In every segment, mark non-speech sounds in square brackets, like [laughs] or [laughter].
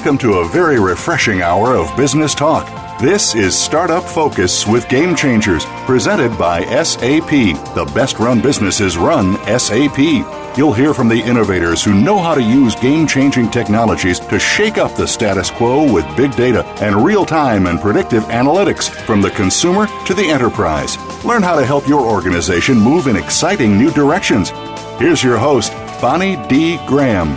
Welcome to a very refreshing hour of business talk. This is Startup Focus with Game Changers, presented by SAP. The best run businesses run SAP. You'll hear from the innovators who know how to use game changing technologies to shake up the status quo with big data and real time and predictive analytics from the consumer to the enterprise. Learn how to help your organization move in exciting new directions. Here's your host, Bonnie D. Graham.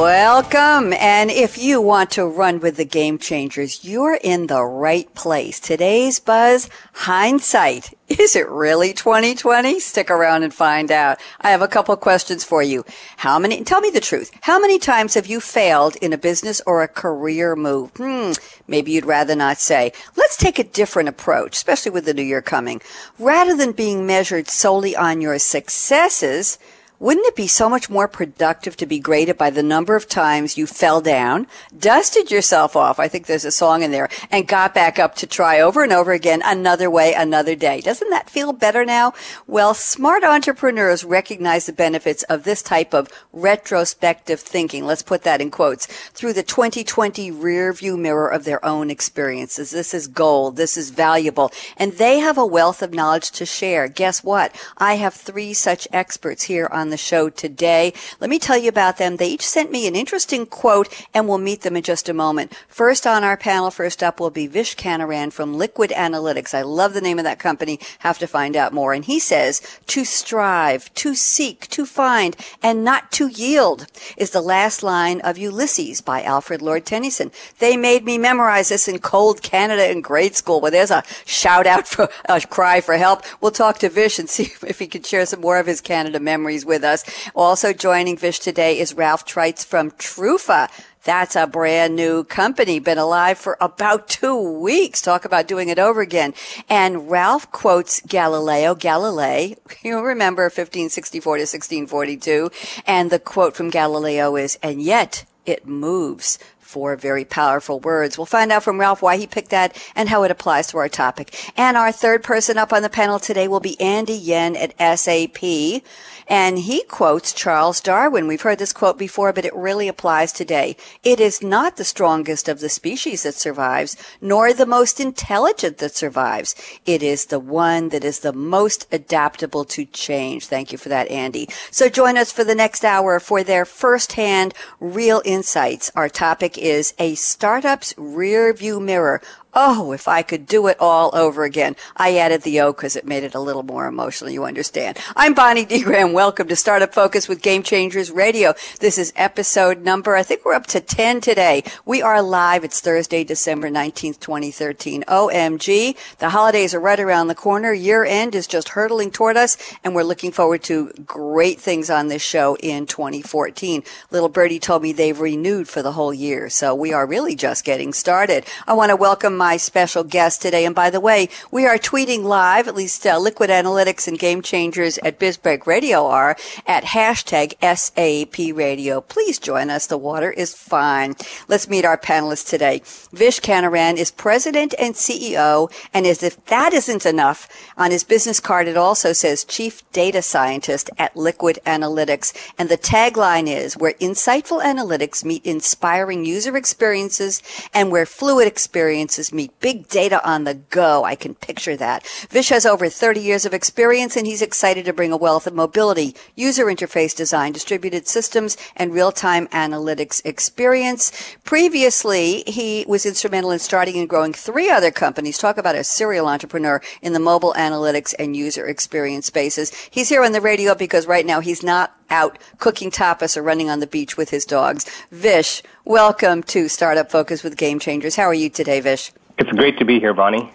Welcome. And if you want to run with the game changers, you're in the right place. Today's buzz, hindsight. [laughs] Is it really 2020? Stick around and find out. I have a couple questions for you. How many, tell me the truth. How many times have you failed in a business or a career move? Hmm, maybe you'd rather not say. Let's take a different approach, especially with the new year coming. Rather than being measured solely on your successes, wouldn't it be so much more productive to be graded by the number of times you fell down, dusted yourself off? I think there's a song in there and got back up to try over and over again another way, another day. Doesn't that feel better now? Well, smart entrepreneurs recognize the benefits of this type of retrospective thinking. Let's put that in quotes through the 2020 rear view mirror of their own experiences. This is gold. This is valuable. And they have a wealth of knowledge to share. Guess what? I have three such experts here on the show today. Let me tell you about them. They each sent me an interesting quote and we'll meet them in just a moment. First on our panel, first up will be Vish Canaran from Liquid Analytics. I love the name of that company. Have to find out more. And he says, to strive, to seek, to find, and not to yield is the last line of Ulysses by Alfred Lord Tennyson. They made me memorize this in cold Canada in grade school. Well, there's a shout out for a cry for help. We'll talk to Vish and see [laughs] if he can share some more of his Canada memories with with us. Also joining Vish today is Ralph Treitz from Trufa. That's a brand new company, been alive for about two weeks. Talk about doing it over again. And Ralph quotes Galileo Galilei. [laughs] You remember 1564 to 1642. And the quote from Galileo is, and yet it moves four very powerful words. We'll find out from Ralph why he picked that and how it applies to our topic. And our third person up on the panel today will be Andy Yen at SAP. And he quotes Charles Darwin. We've heard this quote before, but it really applies today. It is not the strongest of the species that survives, nor the most intelligent that survives. It is the one that is the most adaptable to change. Thank you for that, Andy. So join us for the next hour for their firsthand real insights. Our topic is a startup's rear view mirror Oh, if I could do it all over again. I added the O because it made it a little more emotional, you understand. I'm Bonnie D. Graham. Welcome to Startup Focus with Game Changers Radio. This is episode number, I think we're up to 10 today. We are live. It's Thursday, December 19th, 2013. OMG. The holidays are right around the corner. Year end is just hurtling toward us, and we're looking forward to great things on this show in 2014. Little Birdie told me they've renewed for the whole year, so we are really just getting started. I want to welcome my special guest today. And by the way, we are tweeting live, at least uh, Liquid Analytics and Game Changers at BizBreak Radio are at hashtag SAP Radio. Please join us. The water is fine. Let's meet our panelists today. Vish Canaran is president and CEO. And as if that isn't enough, on his business card, it also says chief data scientist at Liquid Analytics. And the tagline is where insightful analytics meet inspiring user experiences and where fluid experiences meet big data on the go. I can picture that. Vish has over 30 years of experience and he's excited to bring a wealth of mobility, user interface design, distributed systems, and real-time analytics experience. Previously, he was instrumental in starting and growing three other companies. Talk about a serial entrepreneur in the mobile analytics and user experience spaces. He's here on the radio because right now he's not out cooking tapas or running on the beach with his dogs. Vish, welcome to Startup Focus with Game Changers. How are you today, Vish? It's great to be here, Bonnie.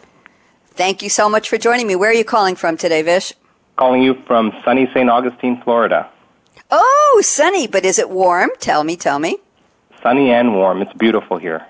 Thank you so much for joining me. Where are you calling from today, Vish? Calling you from sunny St. Augustine, Florida. Oh, sunny, but is it warm? Tell me, tell me. Sunny and warm. It's beautiful here.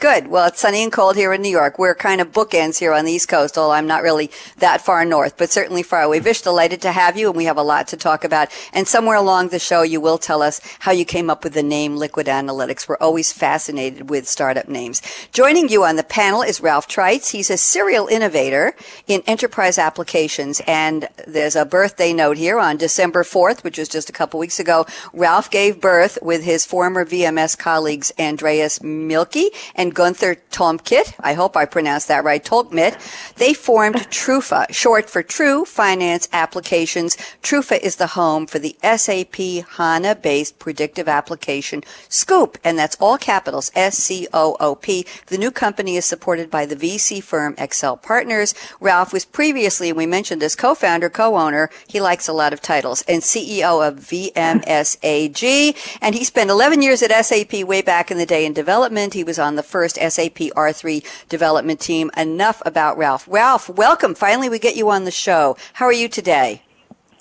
Good. Well, it's sunny and cold here in New York. We're kind of bookends here on the East Coast, although I'm not really that far north, but certainly far away. Vish, delighted to have you, and we have a lot to talk about. And somewhere along the show, you will tell us how you came up with the name Liquid Analytics. We're always fascinated with startup names. Joining you on the panel is Ralph Treitz. He's a serial innovator in enterprise applications, and there's a birthday note here on December 4th, which was just a couple weeks ago. Ralph gave birth with his former VMS colleagues Andreas Milke and and Gunther Tomkit, I hope I pronounced that right, Tolkmit, they formed [laughs] Trufa, short for True Finance Applications. Trufa is the home for the SAP HANA-based predictive application Scoop, and that's all capitals, S-C-O-O-P. The new company is supported by the VC firm Accel Partners. Ralph was previously, and we mentioned as co-founder, co-owner, he likes a lot of titles, and CEO of VMSAG, and he spent 11 years at SAP way back in the day in development. He was on the first first SAP R3 development team. Enough about Ralph. Ralph, welcome. Finally, we get you on the show. How are you today?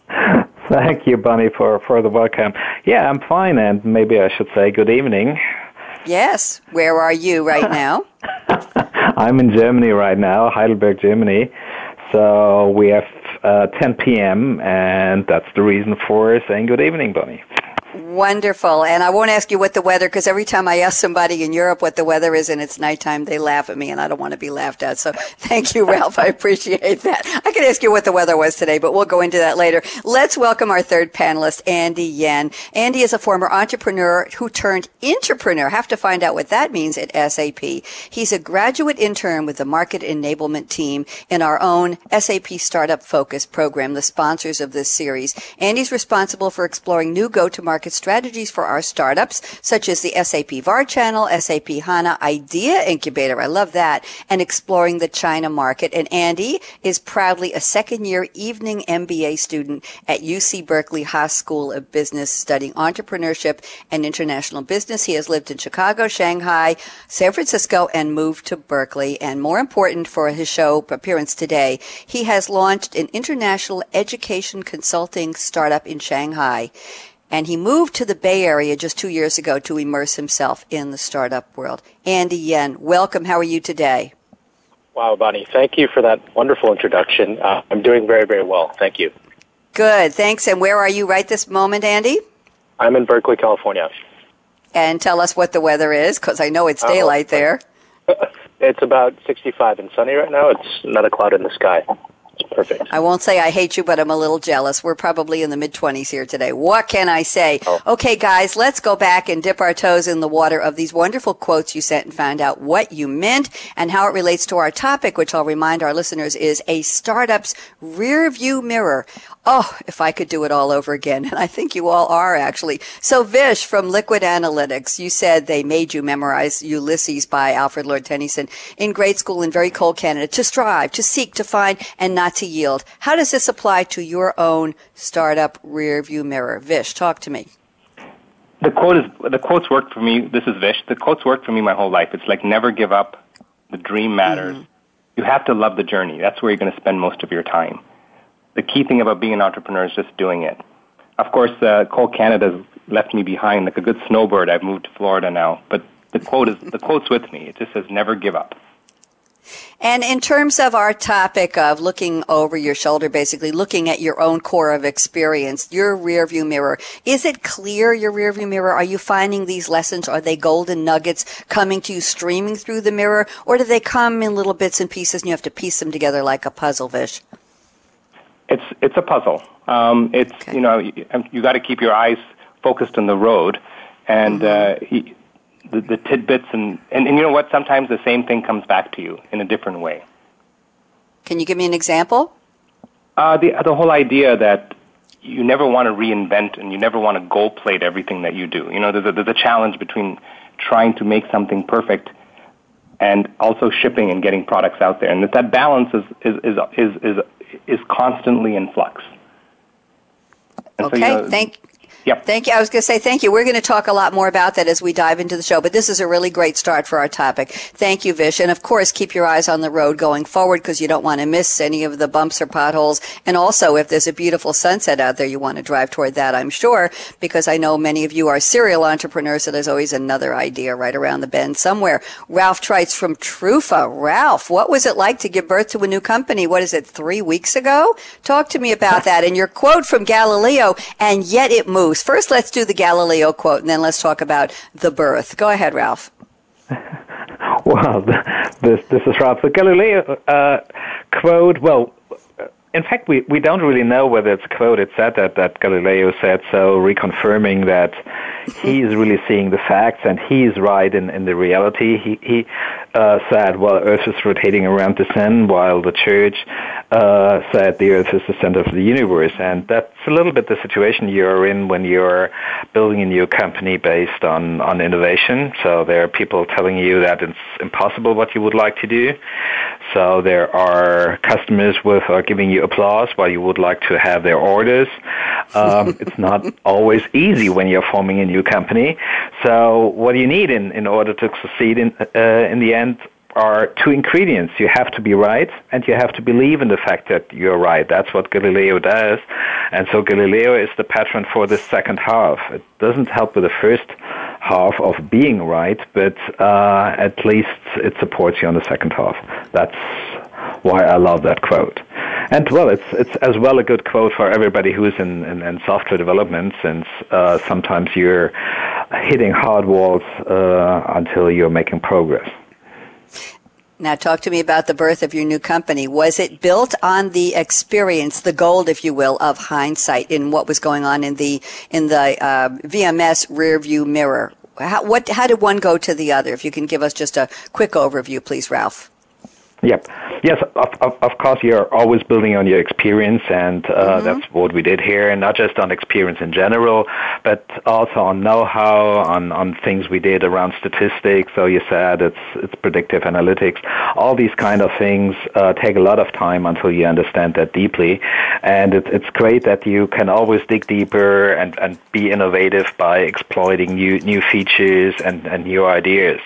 [laughs] Thank you, Bunny, for, for the welcome. Yeah, I'm fine, and maybe I should say good evening. Yes. Where are you right [laughs] now? I'm in Germany right now, Heidelberg, Germany. So we have uh, 10 p.m., and that's the reason for saying good evening, Bunny. Wonderful. And I won't ask you what the weather, because every time I ask somebody in Europe what the weather is and it's nighttime, they laugh at me and I don't want to be laughed at. So [laughs] thank you, Ralph. I appreciate that. I could ask you what the weather was today, but we'll go into that later. Let's welcome our third panelist, Andy Yen. Andy is a former entrepreneur who turned entrepreneur. Have to find out what that means at SAP. He's a graduate intern with the market enablement team in our own SAP Startup Focus program, the sponsors of this series. Andy's responsible for exploring new go-to-market market strategies for our startups, such as the SAP VAR channel, SAP HANA Idea Incubator. I love that. And exploring the China market. And Andy is proudly a second year evening MBA student at UC Berkeley Haas School of Business studying entrepreneurship and international business. He has lived in Chicago, Shanghai, San Francisco, and moved to Berkeley. And more important for his show appearance today, he has launched an international education consulting startup in Shanghai. And he moved to the Bay Area just two years ago to immerse himself in the startup world. Andy Yen, welcome. How are you today? Wow, Bonnie, thank you for that wonderful introduction. Uh, I'm doing very, very well. Thank you. Good, thanks. And where are you right this moment, Andy? I'm in Berkeley, California. And tell us what the weather is, because I know it's daylight uh, there. [laughs] it's about 65 and sunny right now. It's not a cloud in the sky. Perfect. I won't say I hate you, but I'm a little jealous. We're probably in the mid 20s here today. What can I say? Oh. Okay, guys, let's go back and dip our toes in the water of these wonderful quotes you sent and find out what you meant and how it relates to our topic, which I'll remind our listeners is a startup's rear view mirror. Oh, if I could do it all over again. And I think you all are actually. So Vish from Liquid Analytics, you said they made you memorize Ulysses by Alfred Lord Tennyson in grade school in very cold Canada to strive, to seek, to find, and not to yield. How does this apply to your own startup rear view mirror? Vish, talk to me. The quote is, the quotes worked for me. This is Vish. The quotes worked for me my whole life. It's like never give up. The dream matters. Mm-hmm. You have to love the journey. That's where you're going to spend most of your time the key thing about being an entrepreneur is just doing it. Of course, uh, cold Canada's left me behind like a good snowbird. I've moved to Florida now, but the quote is the quote's with me. It just says, "Never give up." And in terms of our topic of looking over your shoulder, basically looking at your own core of experience, your rearview mirror, is it clear your rearview mirror? Are you finding these lessons? Are they golden nuggets coming to you streaming through the mirror? Or do they come in little bits and pieces and you have to piece them together like a puzzle, Vish? It's it's a puzzle. Um, it's okay. you know you, um, you got to keep your eyes focused on the road, and mm-hmm. uh, the, the tidbits and, and and you know what? Sometimes the same thing comes back to you in a different way. Can you give me an example? Uh, the the whole idea that you never want to reinvent and you never want to gold plate everything that you do. You know, there's a, there's a challenge between trying to make something perfect and also shipping and getting products out there, and that that balance is is is is, is is constantly in flux. And okay, so, you know, thank. Yep. Thank you. I was going to say thank you. We're going to talk a lot more about that as we dive into the show, but this is a really great start for our topic. Thank you, Vish. And of course, keep your eyes on the road going forward because you don't want to miss any of the bumps or potholes. And also, if there's a beautiful sunset out there, you want to drive toward that, I'm sure, because I know many of you are serial entrepreneurs, so there's always another idea right around the bend somewhere. Ralph Treitz from Trufa. Ralph, what was it like to give birth to a new company? What is it, three weeks ago? Talk to me about [laughs] that. And your quote from Galileo, and yet it moves. First, let's do the Galileo quote, and then let's talk about the birth. Go ahead, Ralph. [laughs] well, this this is Ralph. The Galileo uh, quote. Well, in fact, we, we don't really know whether it's a quote. It said that, that Galileo said so, reconfirming that he is really seeing the facts and he is right in, in the reality. He, he uh, said, well, Earth is rotating around the sun, while the church uh, said the Earth is the center of the universe. And that's a little bit the situation you're in when you're building a new company based on, on innovation. So there are people telling you that it's impossible what you would like to do. So there are customers with are giving you applause while you would like to have their orders. Um, [laughs] it's not always easy when you're forming a new company. So what do you need in, in order to succeed in, uh, in the end are two ingredients. You have to be right and you have to believe in the fact that you're right. That's what Galileo does. And so Galileo is the patron for the second half. It doesn't help with the first half of being right, but uh, at least it supports you on the second half. That's why I love that quote. And well, it's it's as well a good quote for everybody who's in, in, in software development, since uh, sometimes you're hitting hard walls uh, until you're making progress. Now, talk to me about the birth of your new company. Was it built on the experience, the gold, if you will, of hindsight in what was going on in the in the uh, VMS rearview mirror? How, what, how did one go to the other? If you can give us just a quick overview, please, Ralph. Yep. Yes, of, of, of, course, you're always building on your experience, and uh, mm-hmm. that's what we did here, and not just on experience in general, but also on know-how, on, on things we did around statistics. So you said it's, it's predictive analytics. All these kind of things uh, take a lot of time until you understand that deeply, and it, it's great that you can always dig deeper and, and be innovative by exploiting new, new features and, and new ideas.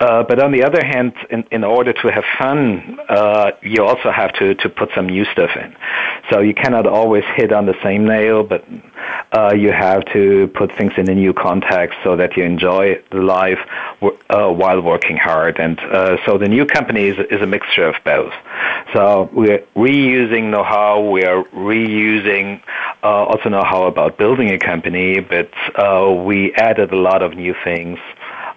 Uh, but on the other hand, in, in order to have fun, uh, you also have to, to put some new stuff in. So you cannot always hit on the same nail, but uh, you have to put things in a new context so that you enjoy the life uh, while working hard. And uh, so the new company is, is a mixture of both. So we're reusing know-how, we are reusing uh, also know-how about building a company, but we added a lot of new things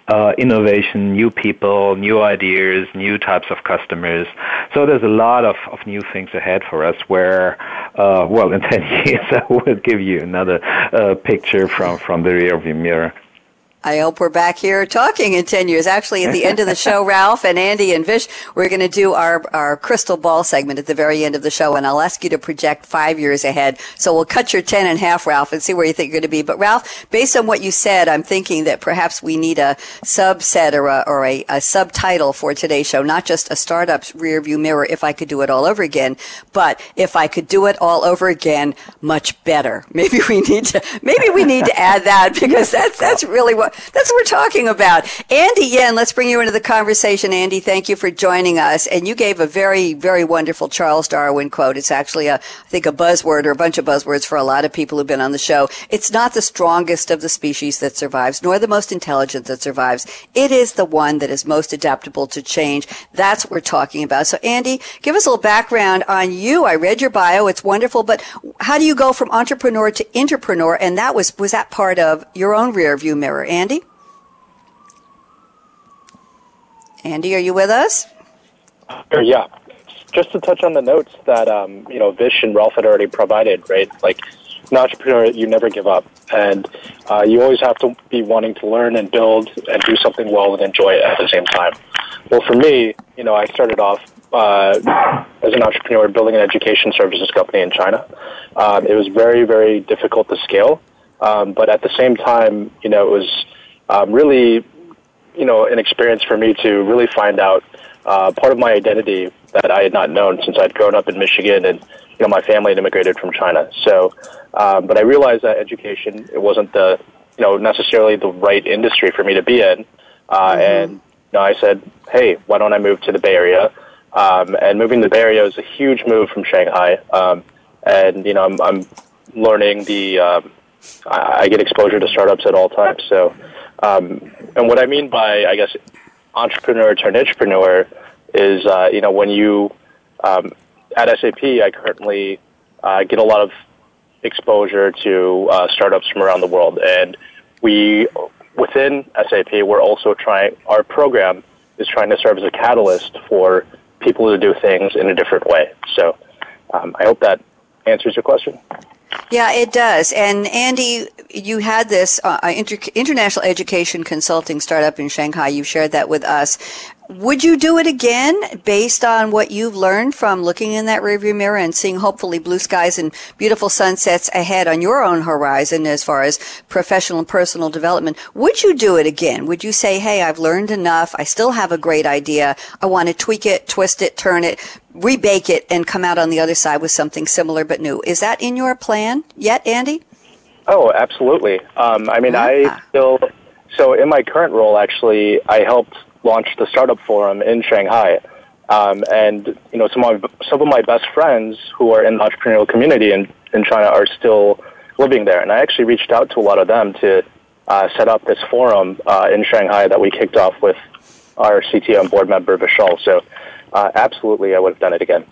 uh, innovation, new people, new ideas, new types of customers. So there's a lot of, of new things ahead for us where, uh, well, in [laughs] 10 years I will give you another uh, picture from, from the rearview mirror. I hope we're back here talking in 10 years. Actually, at the end of the show, [laughs] Ralph and Andy and Vish, we're going to do our, our crystal ball segment at the very end of the show, and I'll ask you to project five years ahead. So we'll cut your 10 in half, Ralph, and see where you think you're going to be. But Ralph, based on what you said, I'm thinking that perhaps we need a subset or a, or a, a subtitle for today's show, not just a startup's rear view mirror if I could do it all over again, but if I could do it all over again, much better. [laughs] Maybe we need to, maybe we need to add that because that's, that's really what, that's what we're talking about. Andy Yen, let's bring you into the conversation. Andy, thank you for joining us. And you gave a very, very wonderful Charles Darwin quote. It's actually a, I think a buzzword or a bunch of buzzwords for a lot of people who've been on the show. It's not the strongest of the species that survives, nor the most intelligent that survives. It is the one that is most adaptable to change. That's what we're talking about. So Andy, give us a little background on you. I read your bio. It's wonderful, but how do you go from entrepreneur to entrepreneur? And that was, was that part of your own rear view mirror, Andy? Andy, Andy, are you with us? Yeah. Just to touch on the notes that um, you know Vish and Ralph had already provided, right? Like an entrepreneur, you never give up, and uh, you always have to be wanting to learn and build and do something well and enjoy it at the same time. Well, for me, you know, I started off uh, as an entrepreneur building an education services company in China. Um, it was very, very difficult to scale, um, but at the same time, you know, it was um, really you know, an experience for me to really find out uh, part of my identity that I had not known since I'd grown up in Michigan and you know my family had immigrated from China. So, um, but I realized that education it wasn't the you know necessarily the right industry for me to be in, uh, mm-hmm. and you know, I said, hey, why don't I move to the Bay Area? Um, and moving to the Bay Area was a huge move from Shanghai, um, and you know I'm, I'm learning the um, I, I get exposure to startups at all times. So, um, and what I mean by I guess entrepreneur to entrepreneur is uh, you know when you um, at SAP I currently uh, get a lot of exposure to uh, startups from around the world, and we within SAP we're also trying our program is trying to serve as a catalyst for people to do things in a different way. So um, I hope that answers your question. Yeah, it does. And Andy, you had this uh, inter- international education consulting startup in Shanghai. You shared that with us. Would you do it again based on what you've learned from looking in that rearview mirror and seeing hopefully blue skies and beautiful sunsets ahead on your own horizon as far as professional and personal development? Would you do it again? Would you say, hey, I've learned enough. I still have a great idea. I want to tweak it, twist it, turn it, rebake it, and come out on the other side with something similar but new. Is that in your plan yet, Andy? Oh, absolutely. Um, I mean, ah. I still, so in my current role, actually, I helped launched the startup forum in Shanghai. Um, and you know, some of my, some of my best friends who are in the entrepreneurial community in, in China are still living there. And I actually reached out to a lot of them to uh, set up this forum uh, in Shanghai that we kicked off with our CTO and board member Vishal. So, uh, absolutely, I would have done it again.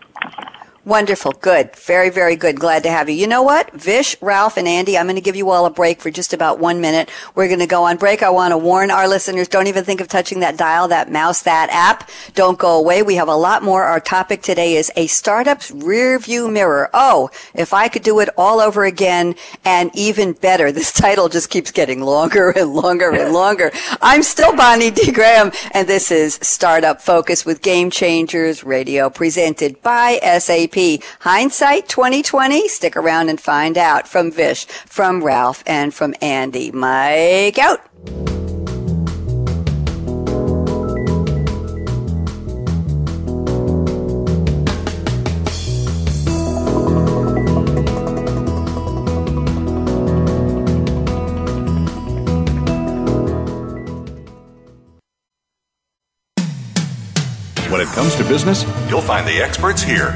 Wonderful. Good. Very, very good. Glad to have you. You know what? Vish, Ralph, and Andy, I'm going to give you all a break for just about one minute. We're going to go on break. I want to warn our listeners, don't even think of touching that dial, that mouse, that app. Don't go away. We have a lot more. Our topic today is a startup's rear view mirror. Oh, if I could do it all over again and even better. This [laughs] title just keeps getting longer and longer and longer. I'm still Bonnie D. Graham, and this is Startup Focus with Game Changers Radio presented by SAP. Hindsight 2020? Stick around and find out from Vish, from Ralph, and from Andy. Mike out. When it comes to business, you'll find the experts here.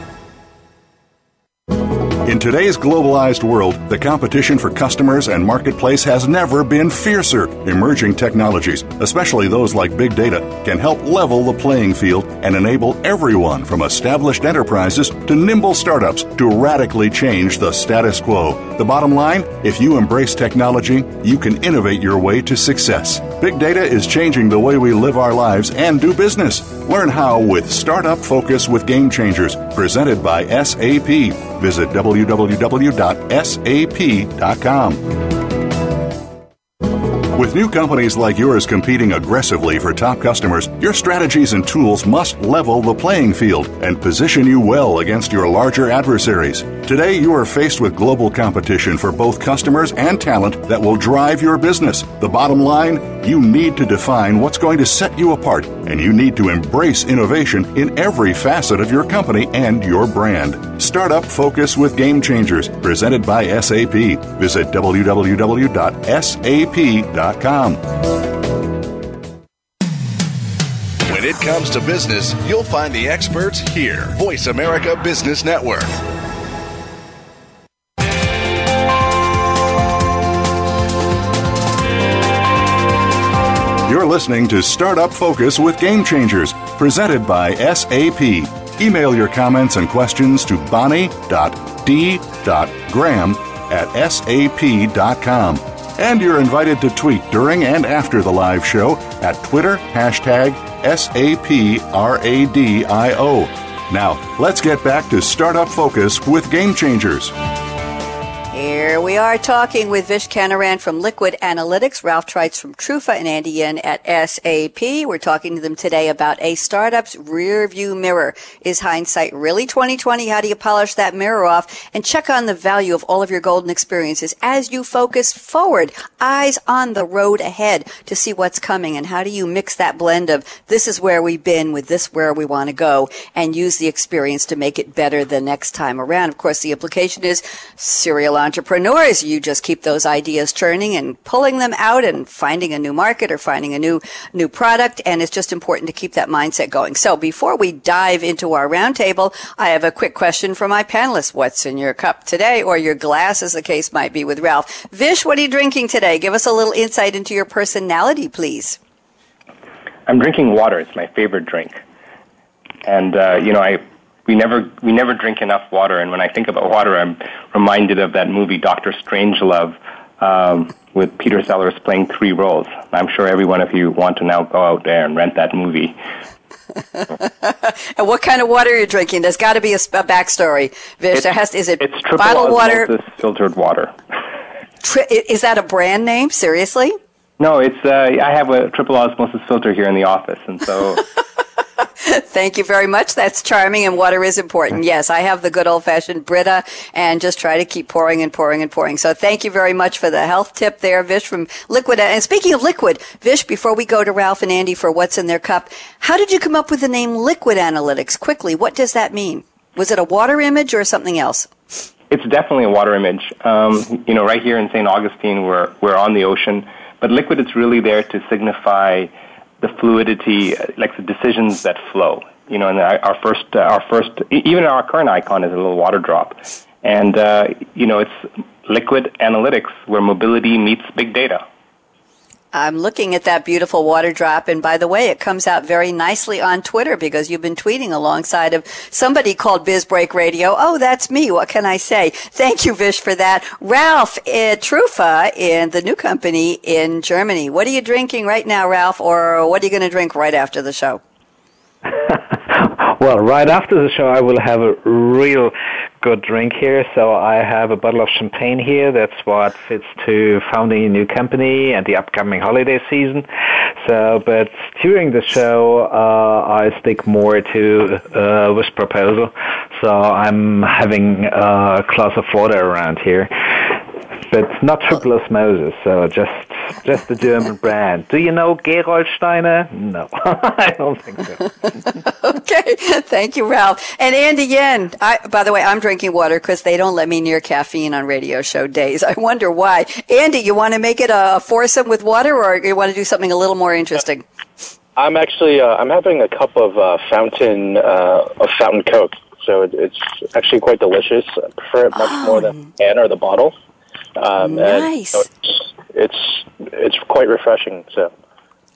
In today's globalized world, the competition for customers and marketplace has never been fiercer. Emerging technologies, especially those like big data, can help level the playing field and enable everyone from established enterprises to nimble startups to radically change the status quo. The bottom line if you embrace technology, you can innovate your way to success. Big data is changing the way we live our lives and do business. Learn how with Startup Focus with Game Changers, presented by SAP. Visit www.sap.com. With new companies like yours competing aggressively for top customers, your strategies and tools must level the playing field and position you well against your larger adversaries. Today, you are faced with global competition for both customers and talent that will drive your business. The bottom line you need to define what's going to set you apart, and you need to embrace innovation in every facet of your company and your brand. Startup Focus with Game Changers, presented by SAP. Visit www.sap.com when it comes to business, you'll find the experts here. Voice America Business Network. You're listening to Startup Focus with Game Changers, presented by SAP. Email your comments and questions to bonnie.d.graham at sap.com. And you're invited to tweet during and after the live show at Twitter hashtag SAPRADIO. Now, let's get back to Startup Focus with Game Changers. Here we are talking with Vish Canaran from Liquid Analytics, Ralph Treitz from Trufa, and Andy Yen at SAP. We're talking to them today about a startup's rear view mirror. Is hindsight really 2020? How do you polish that mirror off and check on the value of all of your golden experiences as you focus forward, eyes on the road ahead to see what's coming and how do you mix that blend of this is where we've been with this where we want to go and use the experience to make it better the next time around. Of course, the implication is serial entrepreneurs. You just keep those ideas churning and pulling them out and finding a new market or finding a new, new product. And it's just important to keep that mindset going. So before we dive into our roundtable, I have a quick question for my panelists. What's in your cup today or your glass as the case might be with Ralph? Vish, what are you drinking today? Give us a little insight into your personality, please. I'm drinking water. It's my favorite drink. And, uh, you know, I we never we never drink enough water. And when I think about water, I'm reminded of that movie Doctor Strangelove um, with Peter Sellers playing three roles. I'm sure every one of you want to now go out there and rent that movie. [laughs] and what kind of water are you drinking? There's got to be a, a backstory. Vish, it's, there has to, is it it's triple bottled water? filtered water. Tri- is that a brand name? Seriously? No, it's. Uh, I have a triple osmosis filter here in the office, and so [laughs] [laughs] Thank you very much. That's charming, and water is important. Yes, I have the good old fashioned Brita and just try to keep pouring and pouring and pouring. So thank you very much for the health tip there, Vish from Liquid. And speaking of liquid, Vish, before we go to Ralph and Andy for what's in their cup, how did you come up with the name Liquid Analytics? Quickly, what does that mean? Was it a water image or something else? It's definitely a water image. Um, you know, right here in St. Augustine, we're, we're on the ocean, but liquid is really there to signify the fluidity, like the decisions that flow. You know, and our first, uh, our first, even our current icon is a little water drop, and uh, you know, it's liquid analytics where mobility meets big data. I'm looking at that beautiful water drop. And by the way, it comes out very nicely on Twitter because you've been tweeting alongside of somebody called BizBreak Radio. Oh, that's me. What can I say? Thank you, Vish, for that. Ralph at Trufa in the new company in Germany. What are you drinking right now, Ralph? Or what are you going to drink right after the show? [laughs] well, right after the show, I will have a real good drink here. So I have a bottle of champagne here. That's what fits to founding a new company and the upcoming holiday season. So, but during the show, uh, I stick more to uh, this proposal. So I'm having a glass of water around here but not triple osmosis, so just just the German [laughs] brand. Do you know Gerolsteiner? No, [laughs] I don't think so. [laughs] okay, thank you, Ralph. And Andy Yen, I, by the way, I'm drinking water because they don't let me near caffeine on radio show days. I wonder why. Andy, you want to make it a foursome with water, or you want to do something a little more interesting? I'm actually uh, I'm having a cup of uh, fountain uh, of fountain Coke, so it's actually quite delicious. I prefer it much oh. more than the can or the bottle. Um, nice. And, you know, it's, it's it's quite refreshing. So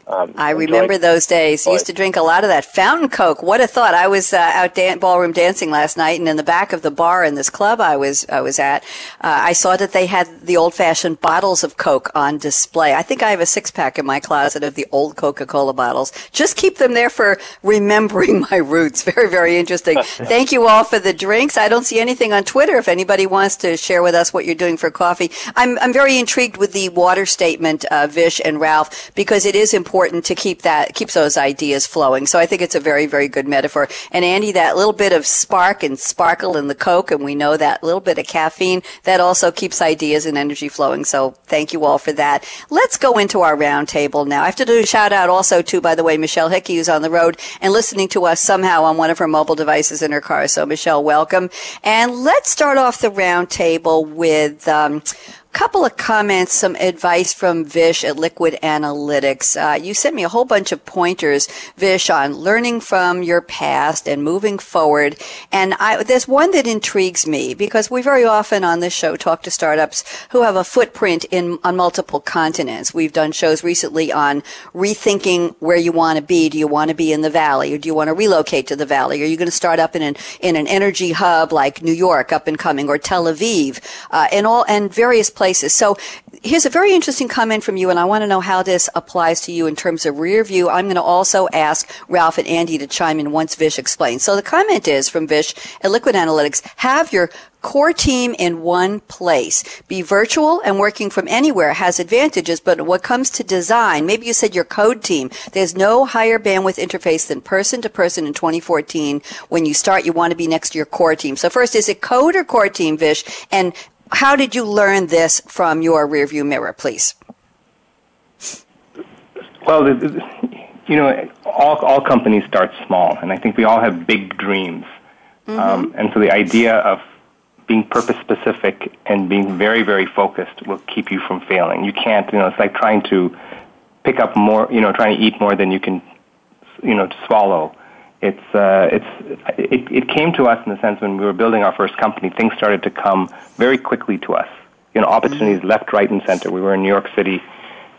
um, I remember those days. Used to drink a lot of that fountain Coke. What a thought! I was uh, out dan- ballroom dancing last night, and in the back of the bar in this club I was I was at, uh, I saw that they had the old fashioned bottles of Coke on display. I think I have a six pack in my closet of the old Coca Cola bottles. Just keep them there for remembering [laughs] my roots. Very very interesting. [laughs] Thank you all for the drinks. I don't see anything on Twitter. If anybody wants to share with us what you're doing for coffee, I'm I'm very intrigued with the water statement, uh, Vish and Ralph, because it is important important to keep that keeps those ideas flowing. So I think it's a very very good metaphor. And Andy, that little bit of spark and sparkle in the Coke, and we know that little bit of caffeine that also keeps ideas and energy flowing. So thank you all for that. Let's go into our roundtable now. I have to do a shout out also to, by the way, Michelle Hickey, who's on the road and listening to us somehow on one of her mobile devices in her car. So Michelle, welcome. And let's start off the roundtable with. Um, couple of comments, some advice from Vish at Liquid Analytics. Uh, you sent me a whole bunch of pointers, Vish, on learning from your past and moving forward. And I, there's one that intrigues me because we very often on this show talk to startups who have a footprint in on multiple continents. We've done shows recently on rethinking where you want to be. Do you want to be in the valley, or do you want to relocate to the valley? Are you going to start up in an in an energy hub like New York, up and coming, or Tel Aviv, uh, and all and various places places. So here's a very interesting comment from you, and I want to know how this applies to you in terms of rear view. I'm going to also ask Ralph and Andy to chime in once Vish explains. So the comment is from Vish at Liquid Analytics, have your core team in one place. Be virtual and working from anywhere has advantages, but what comes to design, maybe you said your code team, there's no higher bandwidth interface than person to person in 2014. When you start, you want to be next to your core team. So first, is it code or core team, Vish? And how did you learn this from your rearview mirror, please? Well, you know, all, all companies start small, and I think we all have big dreams. Mm-hmm. Um, and so the idea of being purpose specific and being very, very focused will keep you from failing. You can't, you know, it's like trying to pick up more, you know, trying to eat more than you can, you know, to swallow. It's, uh, it's, it, it came to us in the sense when we were building our first company, things started to come very quickly to us. You know, opportunities mm-hmm. left, right, and center. We were in New York City,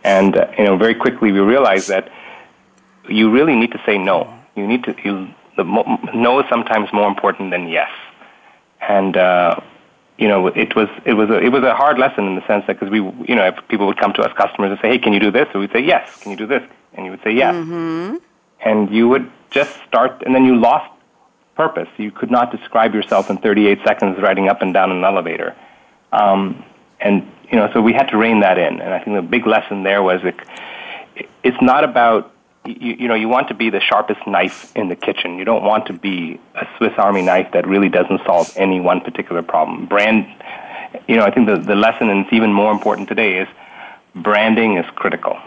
and, uh, you know, very quickly we realized that you really need to say no. You need to, you, the mo- no is sometimes more important than yes and uh, you know it was it was a, it was a hard lesson in the sense that because we you know if people would come to us customers and say hey can you do this and we'd say yes can you do this and you would say yes mm-hmm. and you would just start and then you lost purpose you could not describe yourself in 38 seconds riding up and down an elevator um, and you know so we had to rein that in and I think the big lesson there was it, it's not about you, you know, you want to be the sharpest knife in the kitchen. You don't want to be a Swiss Army knife that really doesn't solve any one particular problem. Brand, you know, I think the, the lesson, and it's even more important today, is branding is critical.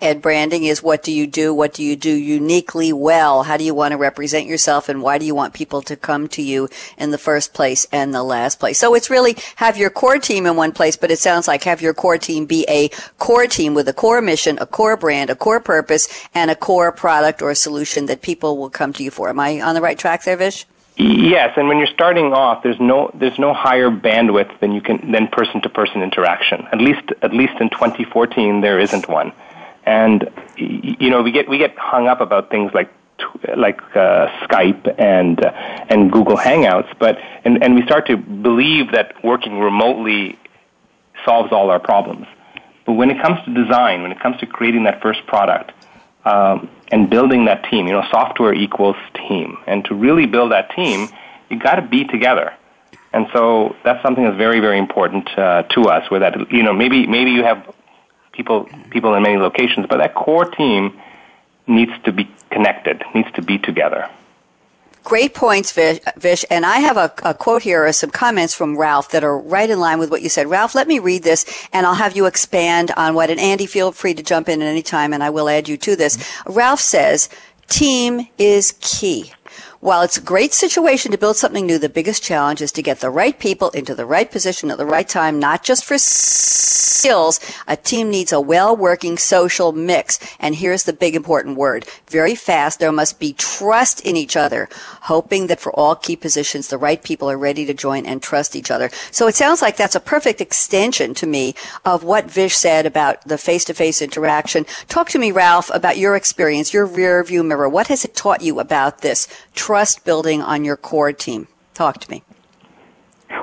And branding is what do you do? What do you do uniquely well? How do you want to represent yourself? And why do you want people to come to you in the first place and the last place? So it's really have your core team in one place, but it sounds like have your core team be a core team with a core mission, a core brand, a core purpose, and a core product or a solution that people will come to you for. Am I on the right track there, Vish? Yes, and when you're starting off, there's no there's no higher bandwidth than you can than person to person interaction. At least at least in 2014, there isn't one. And you know, we get we get hung up about things like like uh, Skype and uh, and Google Hangouts, but and, and we start to believe that working remotely solves all our problems. But when it comes to design, when it comes to creating that first product um, and building that team, you know, software equals team, and to really build that team, you got to be together. And so that's something that's very, very important uh, to us. Where that you know maybe maybe you have people people in many locations, but that core team needs to be connected, needs to be together. Great points, Vish. And I have a, a, quote here or some comments from Ralph that are right in line with what you said. Ralph, let me read this and I'll have you expand on what, and Andy, feel free to jump in at any time and I will add you to this. Mm-hmm. Ralph says, team is key. While it's a great situation to build something new, the biggest challenge is to get the right people into the right position at the right time, not just for skills. A team needs a well-working social mix. And here's the big important word. Very fast, there must be trust in each other, hoping that for all key positions, the right people are ready to join and trust each other. So it sounds like that's a perfect extension to me of what Vish said about the face-to-face interaction. Talk to me, Ralph, about your experience, your rear view mirror. What has it taught you about this trust building on your core team? Talk to me.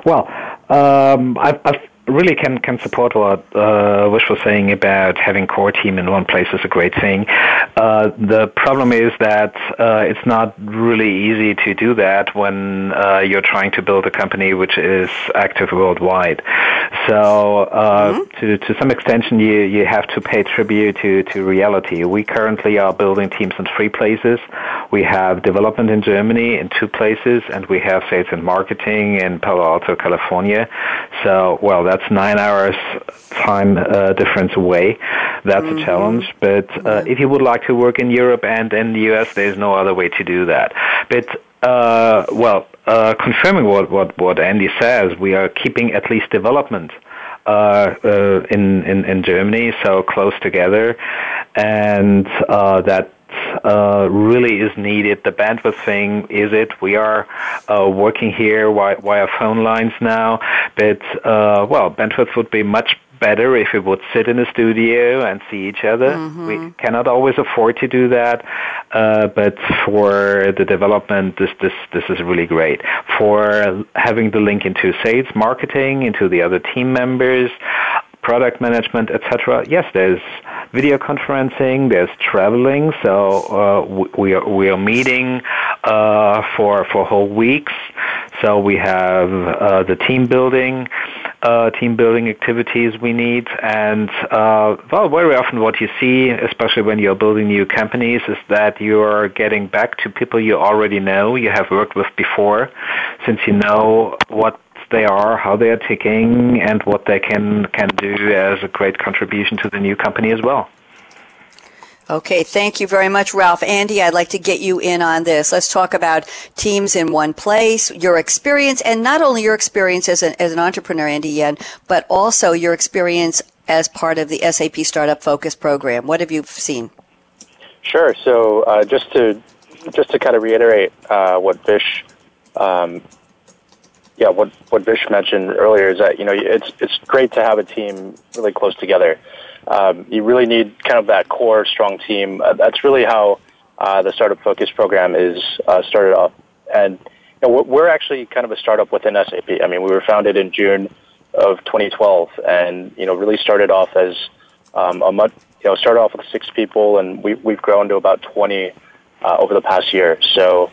Well, um, I've, I've really can can support what uh, Vish was saying about having core team in one place is a great thing. Uh, the problem is that uh, it's not really easy to do that when uh, you're trying to build a company which is active worldwide. So uh, mm-hmm. to to some extension, you you have to pay tribute to to reality. We currently are building teams in three places. We have development in Germany in two places, and we have sales and marketing in Palo Alto, California. So well, that's that's nine hours time uh, difference away. That's mm-hmm. a challenge. But uh, if you would like to work in Europe and in the US, there's no other way to do that. But uh, well, uh, confirming what, what, what Andy says, we are keeping at least development. Uh, uh, in, in in Germany, so close together, and uh, that uh, really is needed. The bandwidth thing is it. We are uh, working here via, via phone lines now, but uh, well, bandwidth would be much better if we would sit in a studio and see each other. Mm-hmm. We cannot always afford to do that, uh, but for the development, this this this is really great. For having the link into sales, marketing, into the other team members, product management, etc. Yes, there's video conferencing, there's traveling. So uh, we are we are meeting uh, for for whole weeks. So we have uh, the team building. Uh, team building activities we need, and uh, well, very often what you see, especially when you're building new companies, is that you're getting back to people you already know, you have worked with before, since you know what they are, how they are ticking, and what they can can do as a great contribution to the new company as well. Okay, thank you very much, Ralph. Andy, I'd like to get you in on this. Let's talk about teams in one place, your experience, and not only your experience as an, as an entrepreneur, Andy Yen, but also your experience as part of the SAP Startup Focus program. What have you seen? Sure. So uh, just to just to kind of reiterate uh, what Vish um, yeah, what what Vish mentioned earlier is that you know it's it's great to have a team really close together. Um, you really need kind of that core strong team. Uh, that's really how uh, the Startup Focus program is uh, started off. And you know, we're actually kind of a startup within SAP. I mean, we were founded in June of 2012, and you know, really started off as um, a much, you know, started off with six people, and we, we've grown to about 20 uh, over the past year. So,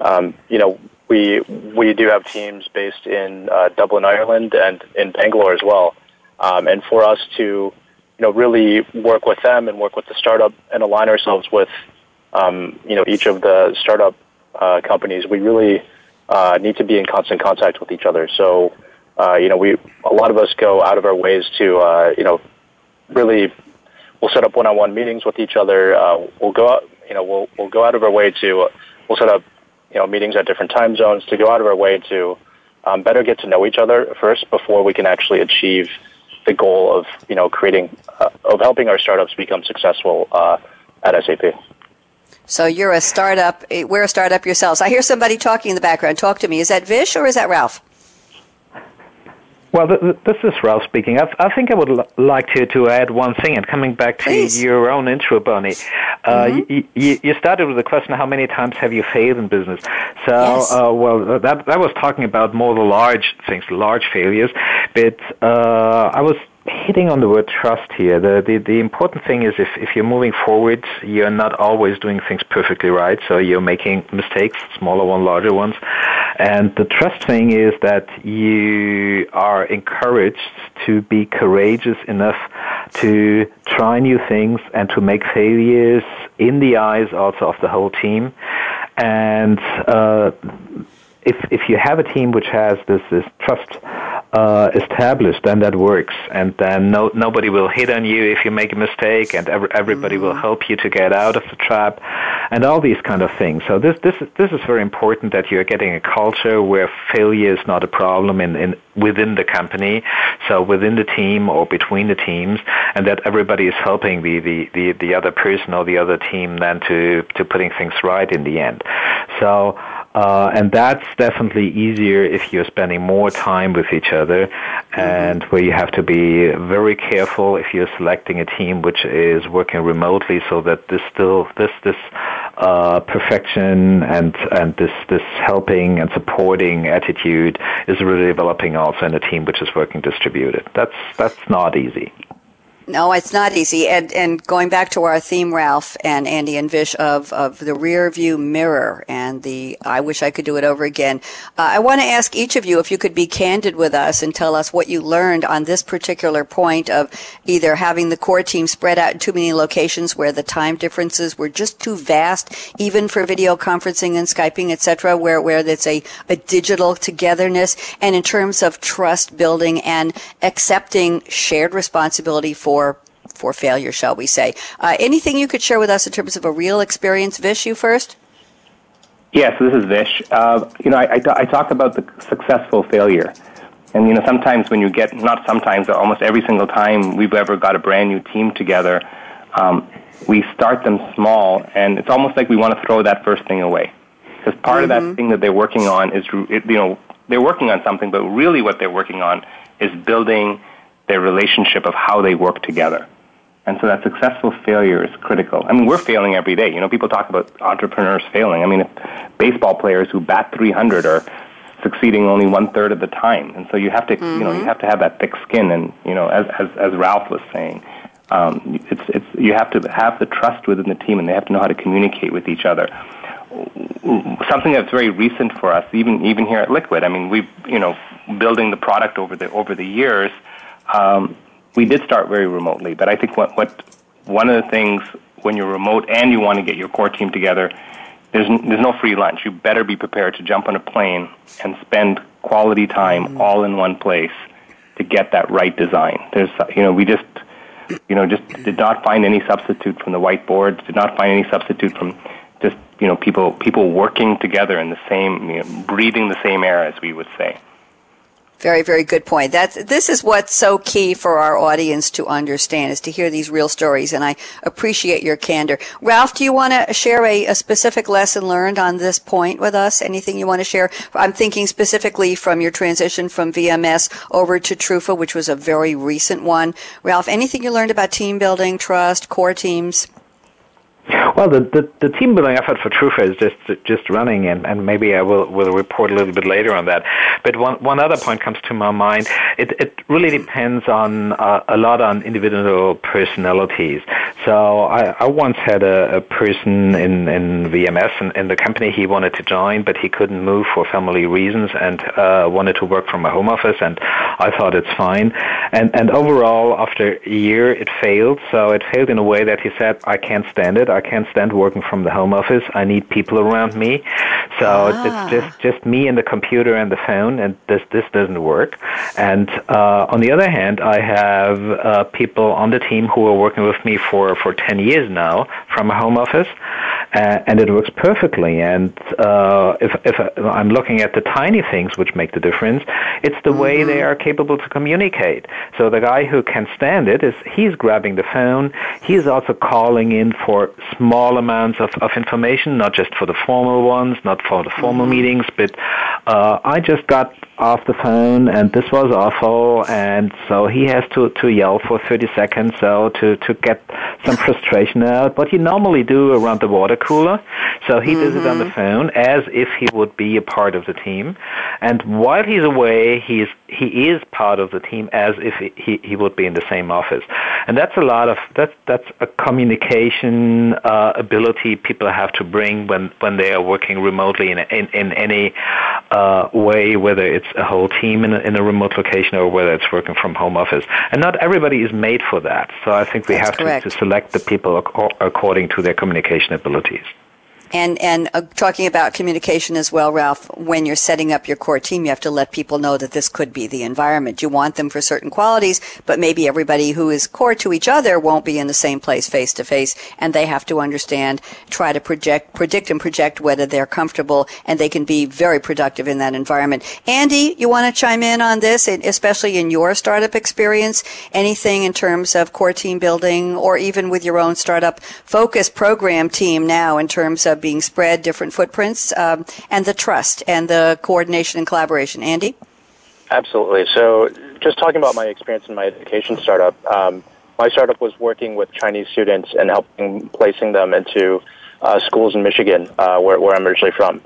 um, you know, we we do have teams based in uh, Dublin, Ireland, and in Bangalore as well. Um, and for us to, you know, really work with them and work with the startup and align ourselves with, um, you know, each of the startup uh, companies, we really uh, need to be in constant contact with each other. So, uh, you know, we a lot of us go out of our ways to, uh, you know, really, we'll set up one-on-one meetings with each other. Uh, we'll go out, you know, we'll we'll go out of our way to, we'll set up you know, meetings at different time zones to go out of our way to um, better get to know each other first before we can actually achieve the goal of, you know, creating, uh, of helping our startups become successful uh, at SAP. So you're a startup. Eh, we're a startup yourselves. I hear somebody talking in the background. Talk to me. Is that Vish or is that Ralph? Well, this is Ralph speaking. I, I think I would l- like to, to add one thing, and coming back to Please. your own intro, Bonnie. Uh, mm-hmm. you, you, started with the question, how many times have you failed in business? So, yes. uh, well, that, that was talking about more the large things, large failures. But uh, I was hitting on the word trust here. The, the, the important thing is if, if you're moving forward, you're not always doing things perfectly right. So you're making mistakes, smaller ones, larger ones. And the trust thing is that you are encouraged to be courageous enough to try new things and to make failures in the eyes also of the whole team. And uh, if if you have a team which has this this trust uh, established, then that works, and then no nobody will hit on you if you make a mistake, and every, everybody mm-hmm. will help you to get out of the trap, and all these kind of things. So this this is this is very important that you're getting a culture where failure is not a problem in, in within the company, so within the team or between the teams, and that everybody is helping the the the, the other person or the other team then to to putting things right in the end. So. Uh, and that's definitely easier if you're spending more time with each other and where you have to be very careful if you're selecting a team which is working remotely so that this still this this uh, perfection and and this this helping and supporting attitude is really developing also in a team which is working distributed. That's that's not easy no, it's not easy. And, and going back to our theme, Ralph and Andy and Vish, of, of the rear view mirror and the I wish I could do it over again. Uh, I want to ask each of you if you could be candid with us and tell us what you learned on this particular point of either having the core team spread out in too many locations where the time differences were just too vast, even for video conferencing and Skyping, etc., where, where it's a, a digital togetherness, and in terms of trust building and accepting shared responsibility for for for failure, shall we say? Uh, anything you could share with us in terms of a real experience, Vish? You first. Yes, this is Vish. Uh, you know, I, I, I talked about the successful failure. And you know, sometimes when you get not sometimes, almost every single time we've ever got a brand new team together, um, we start them small, and it's almost like we want to throw that first thing away because part mm-hmm. of that mm-hmm. thing that they're working on is you know they're working on something, but really what they're working on is building their relationship of how they work together. And so that successful failure is critical. I mean, we're failing every day. You know, people talk about entrepreneurs failing. I mean, if baseball players who bat 300 are succeeding only one third of the time, and so you have to, mm-hmm. you know, you mm-hmm. have to have that thick skin. And you know, as as, as Ralph was saying, um, it's it's you have to have the trust within the team, and they have to know how to communicate with each other. Something that's very recent for us, even even here at Liquid. I mean, we've you know building the product over the over the years. Um, we did start very remotely, but I think what, what one of the things when you're remote and you want to get your core team together, there's there's no free lunch. You better be prepared to jump on a plane and spend quality time mm-hmm. all in one place to get that right design. There's you know we just you know just did not find any substitute from the whiteboard. Did not find any substitute from just you know people people working together in the same you know, breathing the same air as we would say. Very, very good point. That's, this is what's so key for our audience to understand is to hear these real stories. And I appreciate your candor. Ralph, do you want to share a, a specific lesson learned on this point with us? Anything you want to share? I'm thinking specifically from your transition from VMS over to Trufa, which was a very recent one. Ralph, anything you learned about team building, trust, core teams? Well, the, the, the, team building effort for Trufa is just just running, and, and maybe I will, will report a little bit later on that. But one, one other point comes to my mind. It, it really depends on uh, a lot on individual personalities. So I, I once had a, a person in, in VMS in, in the company he wanted to join, but he couldn't move for family reasons and uh, wanted to work from a home office, and I thought it's fine. And, and overall, after a year, it failed. So it failed in a way that he said, I can't stand it. I can't stand working from the home office. I need people around me. So ah. it's just, just me and the computer and the phone, and this, this doesn't work. And uh, on the other hand, I have uh, people on the team who are working with me for, for 10 years now from a home office, uh, and it works perfectly. And uh, if, if I'm looking at the tiny things which make the difference, it's the mm-hmm. way they are capable to communicate. So the guy who can stand it is he's grabbing the phone, he's also calling in for small amounts of, of information, not just for the formal ones, not for the formal mm-hmm. meetings, but uh, I just got off the phone and this was awful and so he has to, to yell for 30 seconds so to, to get some [laughs] frustration out what he normally do around the water cooler so he mm-hmm. does it on the mm-hmm. phone as if he would be a part of the team and while he's away he's he is part of the team as if he, he would be in the same office and that's a lot of that's that's a communication uh, ability people have to bring when when they are working remotely in in, in any uh, way whether it's a whole team in a, in a remote location or whether it's working from home office. And not everybody is made for that. So I think we That's have to, to select the people according to their communication abilities. And and uh, talking about communication as well, Ralph. When you're setting up your core team, you have to let people know that this could be the environment. You want them for certain qualities, but maybe everybody who is core to each other won't be in the same place face to face, and they have to understand, try to project, predict, and project whether they're comfortable, and they can be very productive in that environment. Andy, you want to chime in on this, especially in your startup experience? Anything in terms of core team building, or even with your own startup focus program team now in terms of being spread, different footprints, um, and the trust and the coordination and collaboration. Andy? Absolutely. So, just talking about my experience in my education startup, um, my startup was working with Chinese students and helping placing them into uh, schools in Michigan, uh, where, where I'm originally from.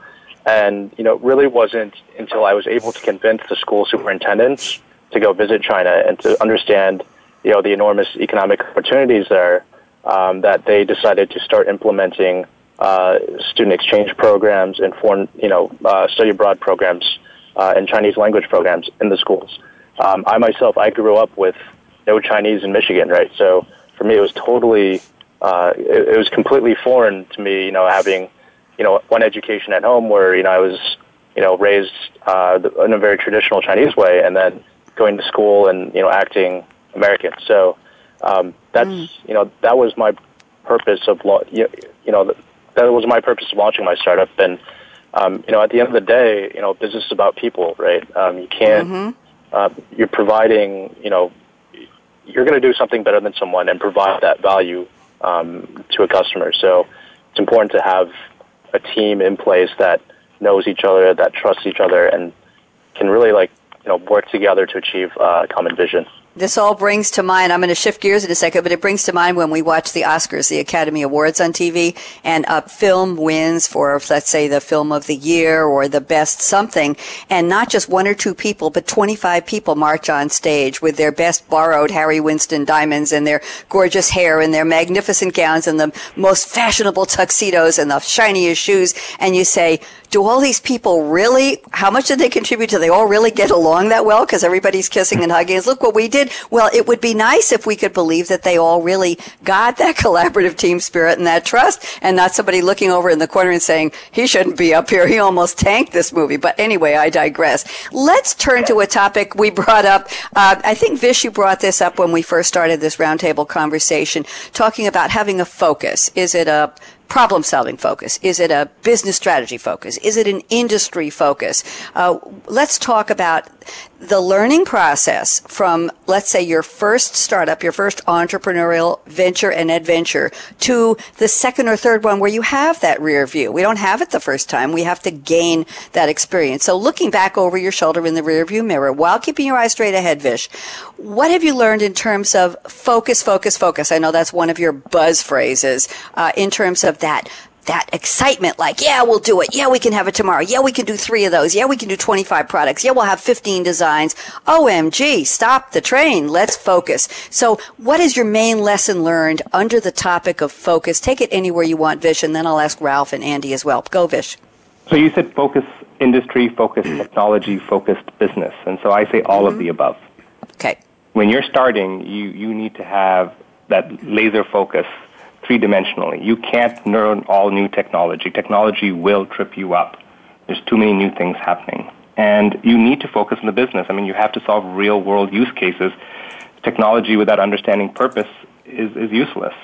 And, you know, it really wasn't until I was able to convince the school superintendents to go visit China and to understand, you know, the enormous economic opportunities there um, that they decided to start implementing uh, student exchange programs and foreign, you know, uh, study abroad programs uh, and Chinese language programs in the schools. Um, I myself, I grew up with no Chinese in Michigan, right? So for me, it was totally, uh, it, it was completely foreign to me, you know, having, you know, one education at home where, you know, I was, you know, raised uh, in a very traditional Chinese way and then going to school and, you know, acting American. So um, that's, mm. you know, that was my purpose of, law, you, you know, that was my purpose of launching my startup. And um, you know, at the end of the day, you know, business is about people, right? Um, you can't. Mm-hmm. Uh, you're providing, you know, you're going to do something better than someone and provide that value um, to a customer. So it's important to have a team in place that knows each other, that trusts each other, and can really like you know work together to achieve uh, a common vision. This all brings to mind, I'm going to shift gears in a second, but it brings to mind when we watch the Oscars, the Academy Awards on TV, and a film wins for, let's say, the film of the year or the best something, and not just one or two people, but 25 people march on stage with their best borrowed Harry Winston diamonds and their gorgeous hair and their magnificent gowns and the most fashionable tuxedos and the shiniest shoes, and you say, do all these people really, how much did they contribute? Do they all really get along that well? Because everybody's kissing and hugging. Look what we did. Well, it would be nice if we could believe that they all really got that [laughs] collaborative team spirit and that trust and not somebody looking over in the corner and saying, he shouldn't be up here. He almost tanked this movie. But anyway, I digress. Let's turn to a topic we brought up. Uh, I think Vish, you brought this up when we first started this roundtable conversation, talking about having a focus. Is it a problem solving focus? Is it a business strategy focus? Is it an industry focus? Uh, let's talk about the learning process from, let's say, your first startup, your first entrepreneurial venture and adventure to the second or third one where you have that rear view. We don't have it the first time. We have to gain that experience. So looking back over your shoulder in the rear view mirror while keeping your eyes straight ahead, Vish, what have you learned in terms of focus, focus, focus? I know that's one of your buzz phrases uh, in terms of that that excitement like, yeah, we'll do it. Yeah, we can have it tomorrow. Yeah, we can do three of those. Yeah, we can do 25 products. Yeah, we'll have 15 designs. OMG, stop the train. Let's focus. So what is your main lesson learned under the topic of focus? Take it anywhere you want, Vish, and then I'll ask Ralph and Andy as well. Go, Vish. So you said focus industry, focus technology, focused business. And so I say all mm-hmm. of the above. Okay. When you're starting, you, you need to have that laser focus three dimensionally. You can't learn all new technology. Technology will trip you up. There's too many new things happening. And you need to focus on the business. I mean, you have to solve real world use cases. Technology without understanding purpose is, is useless.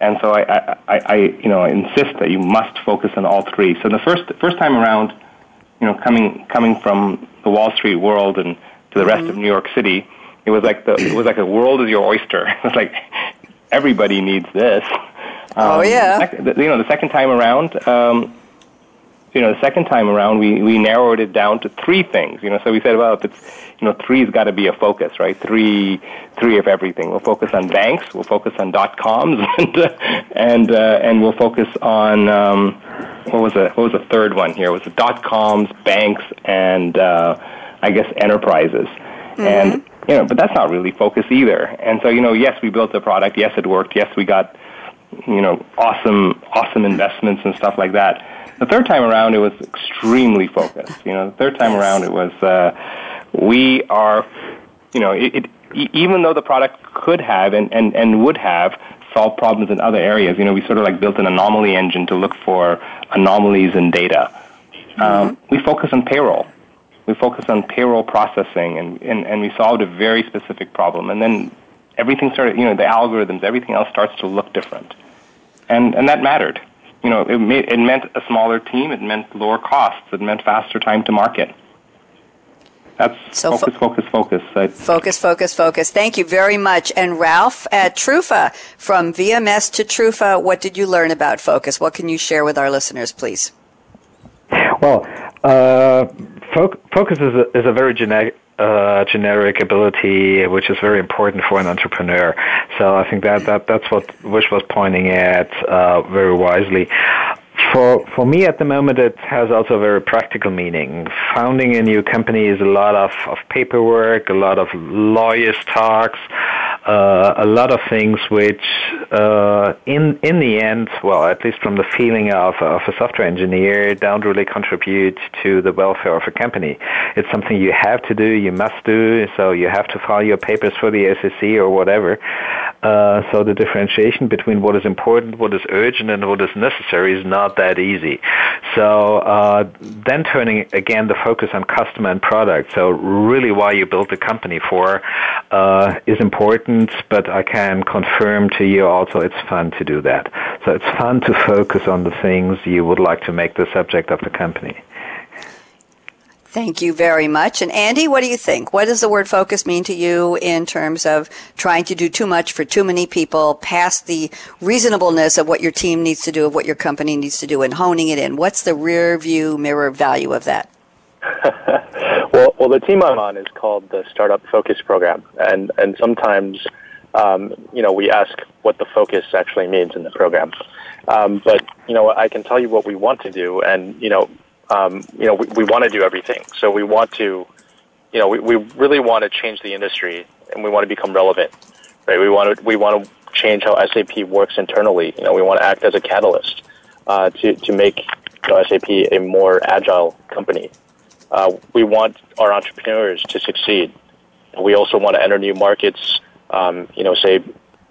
And so I, I, I, you know, insist that you must focus on all three. So the first, first time around, you know, coming, coming from the Wall Street world and to the rest mm-hmm. of New York City, it was like the, it was like the world is your oyster. [laughs] It was like everybody needs this. Oh, um, oh yeah. Sec- you know, the second time around, um, you know, the second time around, we we narrowed it down to three things. You know, so we said, well, if it's you know, three's got to be a focus, right? Three, three of everything. We'll focus on banks. We'll focus on dot coms, [laughs] and uh, and uh, and we'll focus on um, what was the what was the third one here? It was the dot coms, banks, and uh, I guess enterprises. Mm-hmm. And you know, but that's not really focus either. And so, you know, yes, we built the product. Yes, it worked. Yes, we got, you know, awesome, awesome investments and stuff like that. The third time around, it was extremely focused. You know, the third time around, it was, uh, we are, you know, it, it, even though the product could have and, and, and would have solved problems in other areas, you know, we sort of like built an anomaly engine to look for anomalies in data. Um, mm-hmm. we focus on payroll we focused on payroll processing and, and, and we solved a very specific problem. And then everything started, you know, the algorithms, everything else starts to look different. And, and that mattered. You know, it, made, it meant a smaller team, it meant lower costs, it meant faster time to market. That's so focus, fo- focus, focus. focus, focus, focus. Thank you very much. And Ralph at Trufa, from VMS to Trufa, what did you learn about focus? What can you share with our listeners, please? Well, uh, focus is a, is a very generic, uh, generic ability, which is very important for an entrepreneur. So I think that, that that's what Vish was pointing at uh, very wisely. For for me at the moment, it has also a very practical meaning. Founding a new company is a lot of, of paperwork, a lot of lawyers talks, uh, a lot of things which, uh, in in the end, well, at least from the feeling of of a software engineer, don't really contribute to the welfare of a company. It's something you have to do, you must do. So you have to file your papers for the SEC or whatever. Uh, so the differentiation between what is important, what is urgent, and what is necessary is not that easy. So uh, then turning again the focus on customer and product. So really, why you built the company for uh, is important. But I can confirm to you also, it's fun to do that. So it's fun to focus on the things you would like to make the subject of the company. Thank you very much. And Andy, what do you think? What does the word focus mean to you in terms of trying to do too much for too many people, past the reasonableness of what your team needs to do, of what your company needs to do, and honing it in? What's the rear view mirror value of that? [laughs] well, Well, the team I'm on is called the Startup Focus Program, and and sometimes, um, you know, we ask what the focus actually means in the program. Um, but you know, I can tell you what we want to do, and you know, um, you know, we, we want to do everything. So we want to, you know, we, we really want to change the industry, and we want to become relevant. Right? We want to we want to change how SAP works internally. You know, we want to act as a catalyst uh, to to make you know, SAP a more agile company. Uh, we want our entrepreneurs to succeed. We also want to enter new markets. Um, you know, say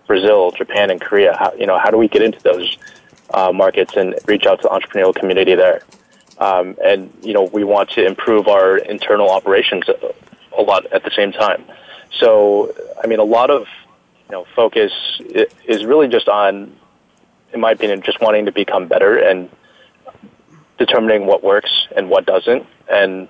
Brazil, Japan, and Korea. How, you know, how do we get into those uh, markets and reach out to the entrepreneurial community there? Um, and you know, we want to improve our internal operations a, lot at the same time. So, I mean, a lot of you know focus is really just on, in my opinion, just wanting to become better and determining what works and what doesn't, and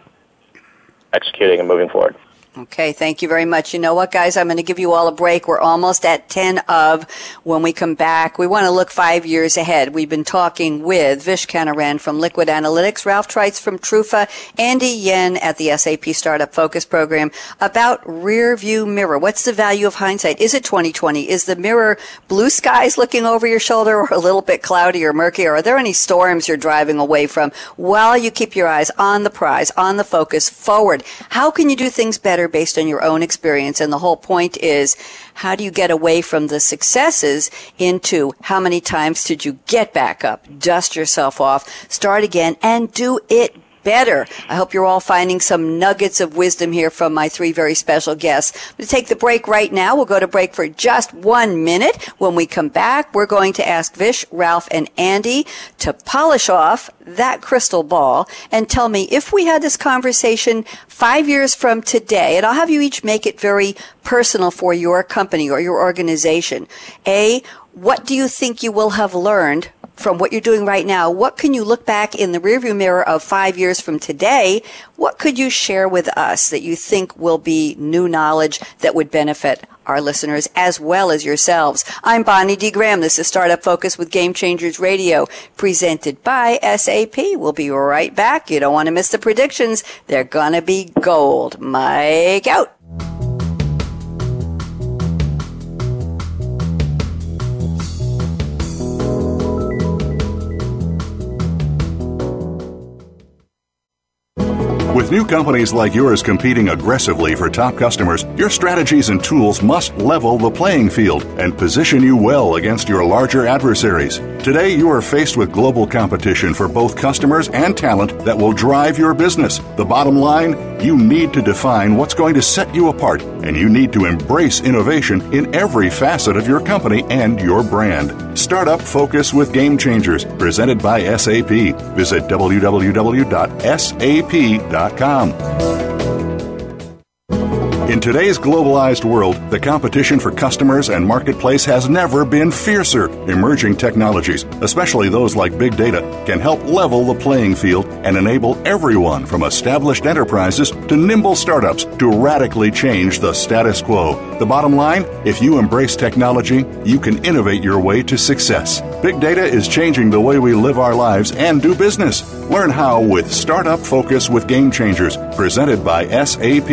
executing and moving forward. Okay, thank you very much. You know what, guys? I'm going to give you all a break. We're almost at 10 of. When we come back, we want to look five years ahead. We've been talking with Vish Canaran from Liquid Analytics, Ralph Treitz from Trufa, Andy Yen at the SAP Startup Focus Program about rear view mirror. What's the value of hindsight? Is it 2020? Is the mirror blue skies looking over your shoulder or a little bit cloudy or murky? Or are there any storms you're driving away from while you keep your eyes on the prize, on the focus, forward? How can you do things better? Based on your own experience. And the whole point is, how do you get away from the successes into how many times did you get back up, dust yourself off, start again, and do it better. I hope you're all finding some nuggets of wisdom here from my three very special guests. I'm going to take the break right now. We'll go to break for just one minute. When we come back, we're going to ask Vish, Ralph, and Andy to polish off that crystal ball and tell me if we had this conversation five years from today, and I'll have you each make it very personal for your company or your organization. A, what do you think you will have learned from what you're doing right now, what can you look back in the rearview mirror of five years from today? What could you share with us that you think will be new knowledge that would benefit our listeners as well as yourselves? I'm Bonnie D. Graham. This is Startup Focus with Game Changers Radio, presented by SAP. We'll be right back. You don't want to miss the predictions. They're gonna be gold. Mike out. With new companies like yours competing aggressively for top customers, your strategies and tools must level the playing field and position you well against your larger adversaries. Today, you are faced with global competition for both customers and talent that will drive your business. The bottom line you need to define what's going to set you apart, and you need to embrace innovation in every facet of your company and your brand. Startup Focus with Game Changers, presented by SAP. Visit www.sap.com in today's globalized world, the competition for customers and marketplace has never been fiercer. Emerging technologies, especially those like big data, can help level the playing field and enable everyone from established enterprises to nimble startups to radically change the status quo. The bottom line if you embrace technology, you can innovate your way to success. Big data is changing the way we live our lives and do business. Learn how with Startup Focus with Game Changers, presented by SAP.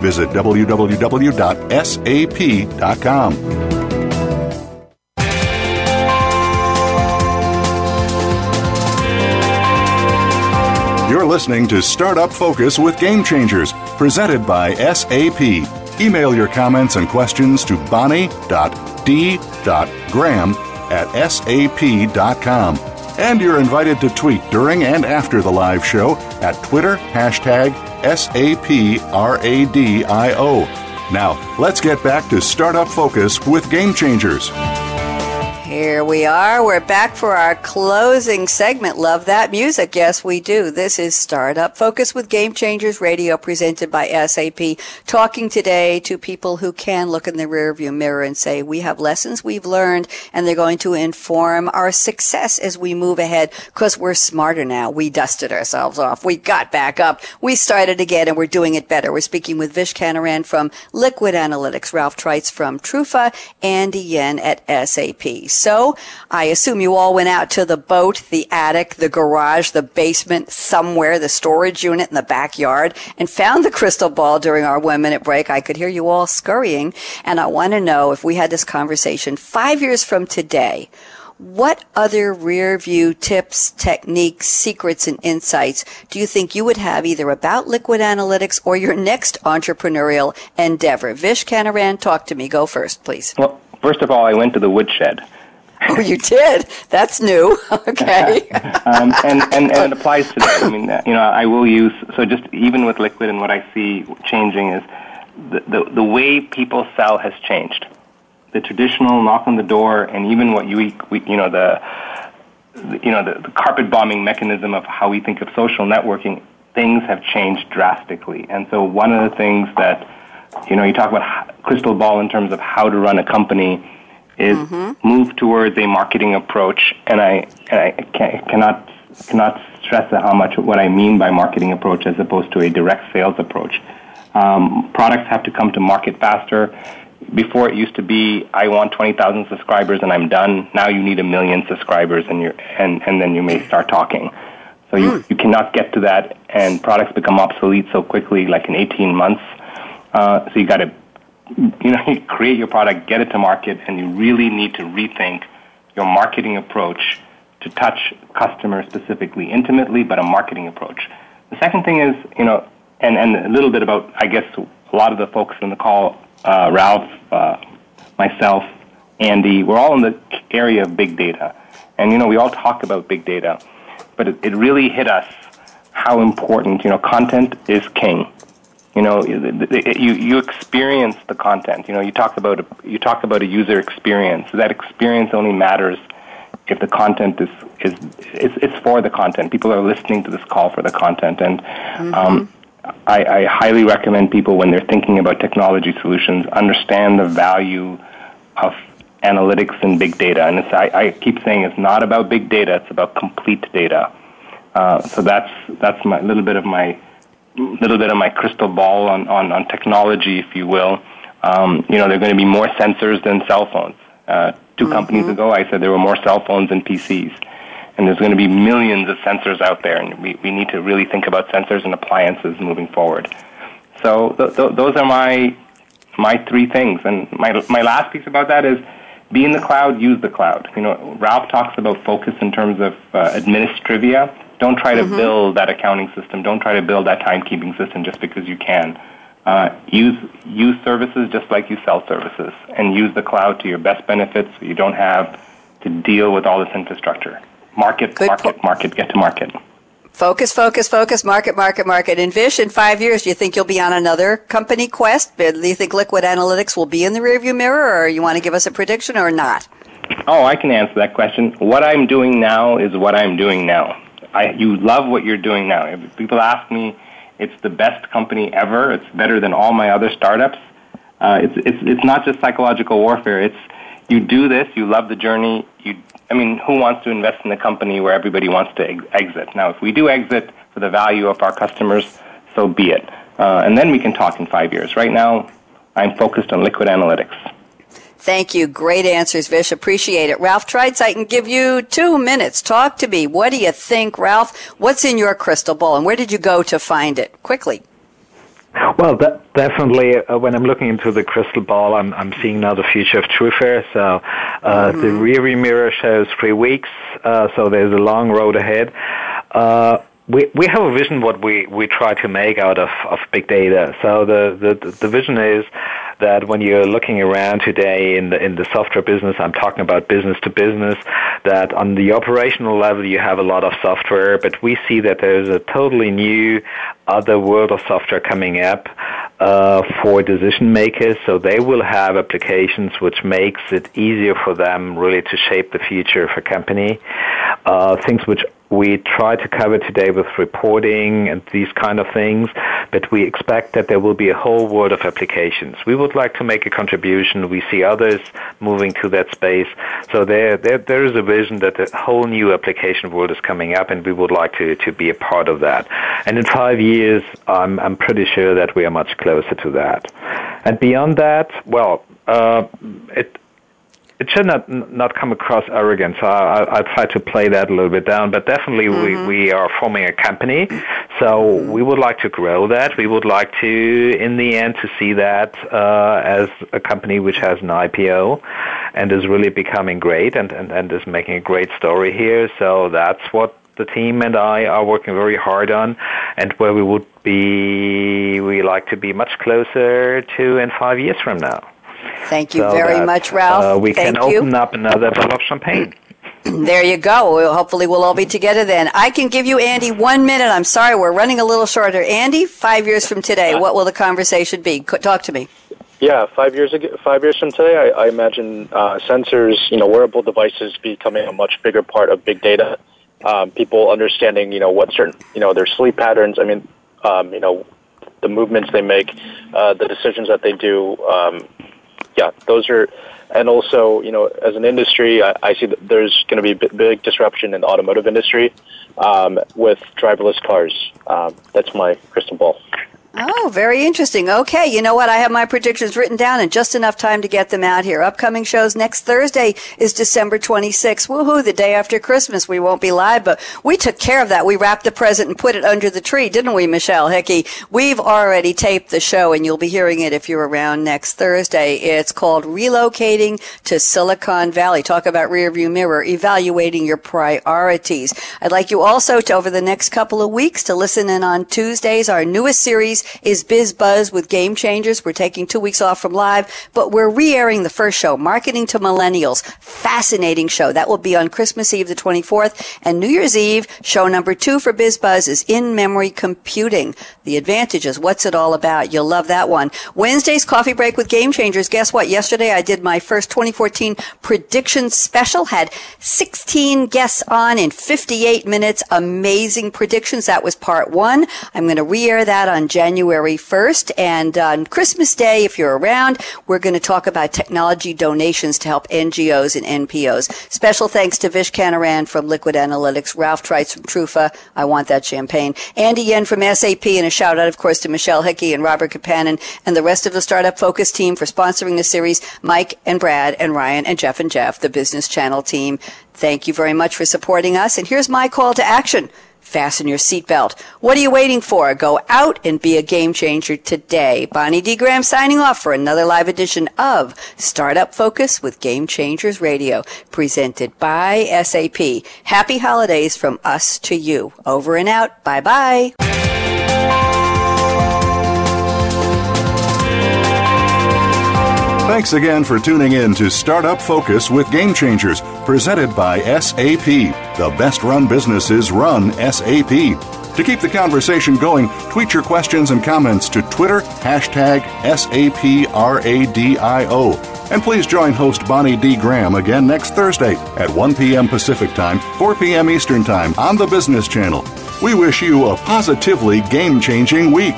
Visit www.sap.com. You're listening to Startup Focus with Game Changers, presented by SAP. Email your comments and questions to bonnie.d.graham at sap.com. And you're invited to tweet during and after the live show at Twitter hashtag SAPRADIO. Now, let's get back to Startup Focus with Game Changers. Here we are. We're back for our closing segment. Love that music. Yes, we do. This is Startup Focus with Game Changers Radio presented by SAP. Talking today to people who can look in the rearview mirror and say, we have lessons we've learned and they're going to inform our success as we move ahead because we're smarter now. We dusted ourselves off. We got back up. We started again and we're doing it better. We're speaking with Vish Canaran from Liquid Analytics, Ralph Treitz from Trufa, Andy Yen at SAP. So, I assume you all went out to the boat, the attic, the garage, the basement, somewhere, the storage unit in the backyard, and found the crystal ball during our one minute break. I could hear you all scurrying, and I want to know if we had this conversation five years from today, what other rear view tips, techniques, secrets, and insights do you think you would have either about liquid analytics or your next entrepreneurial endeavor? Vish Canaran, talk to me. Go first, please. Well, first of all, I went to the woodshed. [laughs] Oh, you did? That's new. [laughs] okay. [laughs] um, and, and, and it applies today. I mean, you know, I will use, so just even with liquid and what I see changing is the, the, the way people sell has changed the traditional knock on the door and even what you you know the you know the, the carpet bombing mechanism of how we think of social networking things have changed drastically and so one of the things that you know you talk about crystal ball in terms of how to run a company is mm-hmm. move towards a marketing approach and I and I cannot cannot stress how much what I mean by marketing approach as opposed to a direct sales approach. Um, products have to come to market faster before it used to be I want 20,000 subscribers and I'm done. Now you need a million subscribers and you and and then you may start talking. So you, mm. you cannot get to that and products become obsolete so quickly like in 18 months. Uh, so you got to you know you [laughs] create your product, get it to market and you really need to rethink your marketing approach to touch customers specifically intimately but a marketing approach. The second thing is, you know, and and a little bit about I guess a lot of the folks on the call uh, Ralph, uh, myself, Andy, we're all in the area of big data. And, you know, we all talk about big data, but it, it really hit us how important, you know, content is king. You know, you, you experience the content. You know, you talk about a, you talk about a user experience. That experience only matters if the content is is it's, it's for the content. People are listening to this call for the content, and mm-hmm. um, I, I highly recommend people when they're thinking about technology solutions understand the value of analytics and big data. And I, I, keep saying it's not about big data; it's about complete data. Uh, so that's that's my little bit of my little bit of my crystal ball on, on, on technology, if you will. Um, you know, there are going to be more sensors than cell phones. Uh, 2 mm-hmm. companies ago, I said there were more cell phones than PCs and there's going to be millions of sensors out there, and we, we need to really think about sensors and appliances moving forward. So th- th- those are my my three things, and my my last piece about that is be in the cloud, use the cloud. You know, Ralph talks about focus in terms of uh, administrivia. Don't try to mm-hmm. build that accounting system. Don't try to build that timekeeping system just because you can. Uh, use use services just like you sell services, and use the cloud to your best benefit, so you don't have to deal with all this infrastructure. Market, Good market, po- market, get to market. Focus, focus, focus, market, market, market. In Vish, in five years, do you think you'll be on another company quest? Do you think Liquid Analytics will be in the rearview mirror, or you want to give us a prediction or not? Oh, I can answer that question. What I'm doing now is what I'm doing now. I, you love what you're doing now. If people ask me, it's the best company ever. It's better than all my other startups. Uh, it's, it's, it's not just psychological warfare. It's you do this, you love the journey, you I mean, who wants to invest in a company where everybody wants to ex- exit? Now, if we do exit for the value of our customers, so be it. Uh, and then we can talk in five years. Right now, I'm focused on liquid analytics. Thank you. Great answers, Vish. Appreciate it. Ralph Tridesight can give you two minutes. Talk to me. What do you think, Ralph? What's in your crystal ball and where did you go to find it? Quickly. Well, that, definitely. Uh, when I'm looking into the crystal ball, I'm I'm seeing now the future of Trufa. So uh, mm-hmm. the rearview mirror shows three weeks. Uh, so there's a long road ahead. Uh, we we have a vision what we we try to make out of of big data. So the the the vision is that when you're looking around today in the in the software business, I'm talking about business to business, that on the operational level you have a lot of software, but we see that there's a totally new other world of software coming up uh, for decision makers. So they will have applications which makes it easier for them really to shape the future of a company. Uh, things which we try to cover today with reporting and these kind of things, but we expect that there will be a whole world of applications. We would like to make a contribution. We see others moving to that space. So there, there, there is a vision that a whole new application world is coming up, and we would like to, to be a part of that. And in five years, I'm, I'm pretty sure that we are much closer to that. And beyond that, well, uh, it, it should not not come across arrogant. So I, I, I try to play that a little bit down. But definitely, mm-hmm. we we are forming a company, so we would like to grow that. We would like to, in the end, to see that uh, as a company which has an IPO and is really becoming great and, and, and is making a great story here. So that's what the team and I are working very hard on, and where we would be, we like to be much closer to in five years from now. Thank you so very that, much, Ralph. Uh, we Thank can you. open up another bottle of champagne. [clears throat] there you go. Well, hopefully, we'll all be together then. I can give you, Andy, one minute. I'm sorry, we're running a little shorter. Andy, five years from today, what will the conversation be? Talk to me. Yeah, five years ago, five years from today, I, I imagine uh, sensors, you know, wearable devices becoming a much bigger part of big data um, people understanding, you know, what certain, you know, their sleep patterns. I mean, um, you know, the movements they make, uh, the decisions that they do. Um, yeah, those are, and also, you know, as an industry, I, I see that there's going to be big, big disruption in the automotive industry um, with driverless cars. Um, that's my crystal ball. Oh, very interesting. Okay, you know what? I have my predictions written down and just enough time to get them out here. Upcoming shows next Thursday is December 26th. Woohoo, the day after Christmas. We won't be live, but we took care of that. We wrapped the present and put it under the tree, didn't we, Michelle Hickey? We've already taped the show and you'll be hearing it if you're around next Thursday. It's called Relocating to Silicon Valley. Talk about rearview mirror, evaluating your priorities. I'd like you also to, over the next couple of weeks, to listen in on Tuesdays, our newest series is Biz Buzz with Game Changers. We're taking two weeks off from live, but we're re-airing the first show, Marketing to Millennials. Fascinating show. That will be on Christmas Eve, the 24th, and New Year's Eve, show number two for Biz Buzz is in-memory computing. The advantages. What's it all about? You'll love that one. Wednesday's coffee break with Game Changers. Guess what? Yesterday I did my first 2014 prediction special. Had 16 guests on in 58 minutes. Amazing predictions. That was part one. I'm going to re-air that on January January 1st. And on Christmas Day, if you're around, we're going to talk about technology donations to help NGOs and NPOs. Special thanks to Vish Canaran from Liquid Analytics, Ralph Treitz from Trufa. I want that champagne. Andy Yen from SAP, and a shout out, of course, to Michelle Hickey and Robert Kapanen and the rest of the Startup Focus team for sponsoring the series. Mike and Brad and Ryan and Jeff and Jeff, the Business Channel team. Thank you very much for supporting us. And here's my call to action. Fasten your seatbelt. What are you waiting for? Go out and be a game changer today. Bonnie D. Graham signing off for another live edition of Startup Focus with Game Changers Radio, presented by SAP. Happy holidays from us to you. Over and out. Bye bye. Thanks again for tuning in to Startup Focus with Game Changers, presented by SAP. The best run businesses run SAP. To keep the conversation going, tweet your questions and comments to Twitter, hashtag SAPRADIO. And please join host Bonnie D. Graham again next Thursday at 1 p.m. Pacific Time, 4 p.m. Eastern Time on the Business Channel. We wish you a positively game changing week.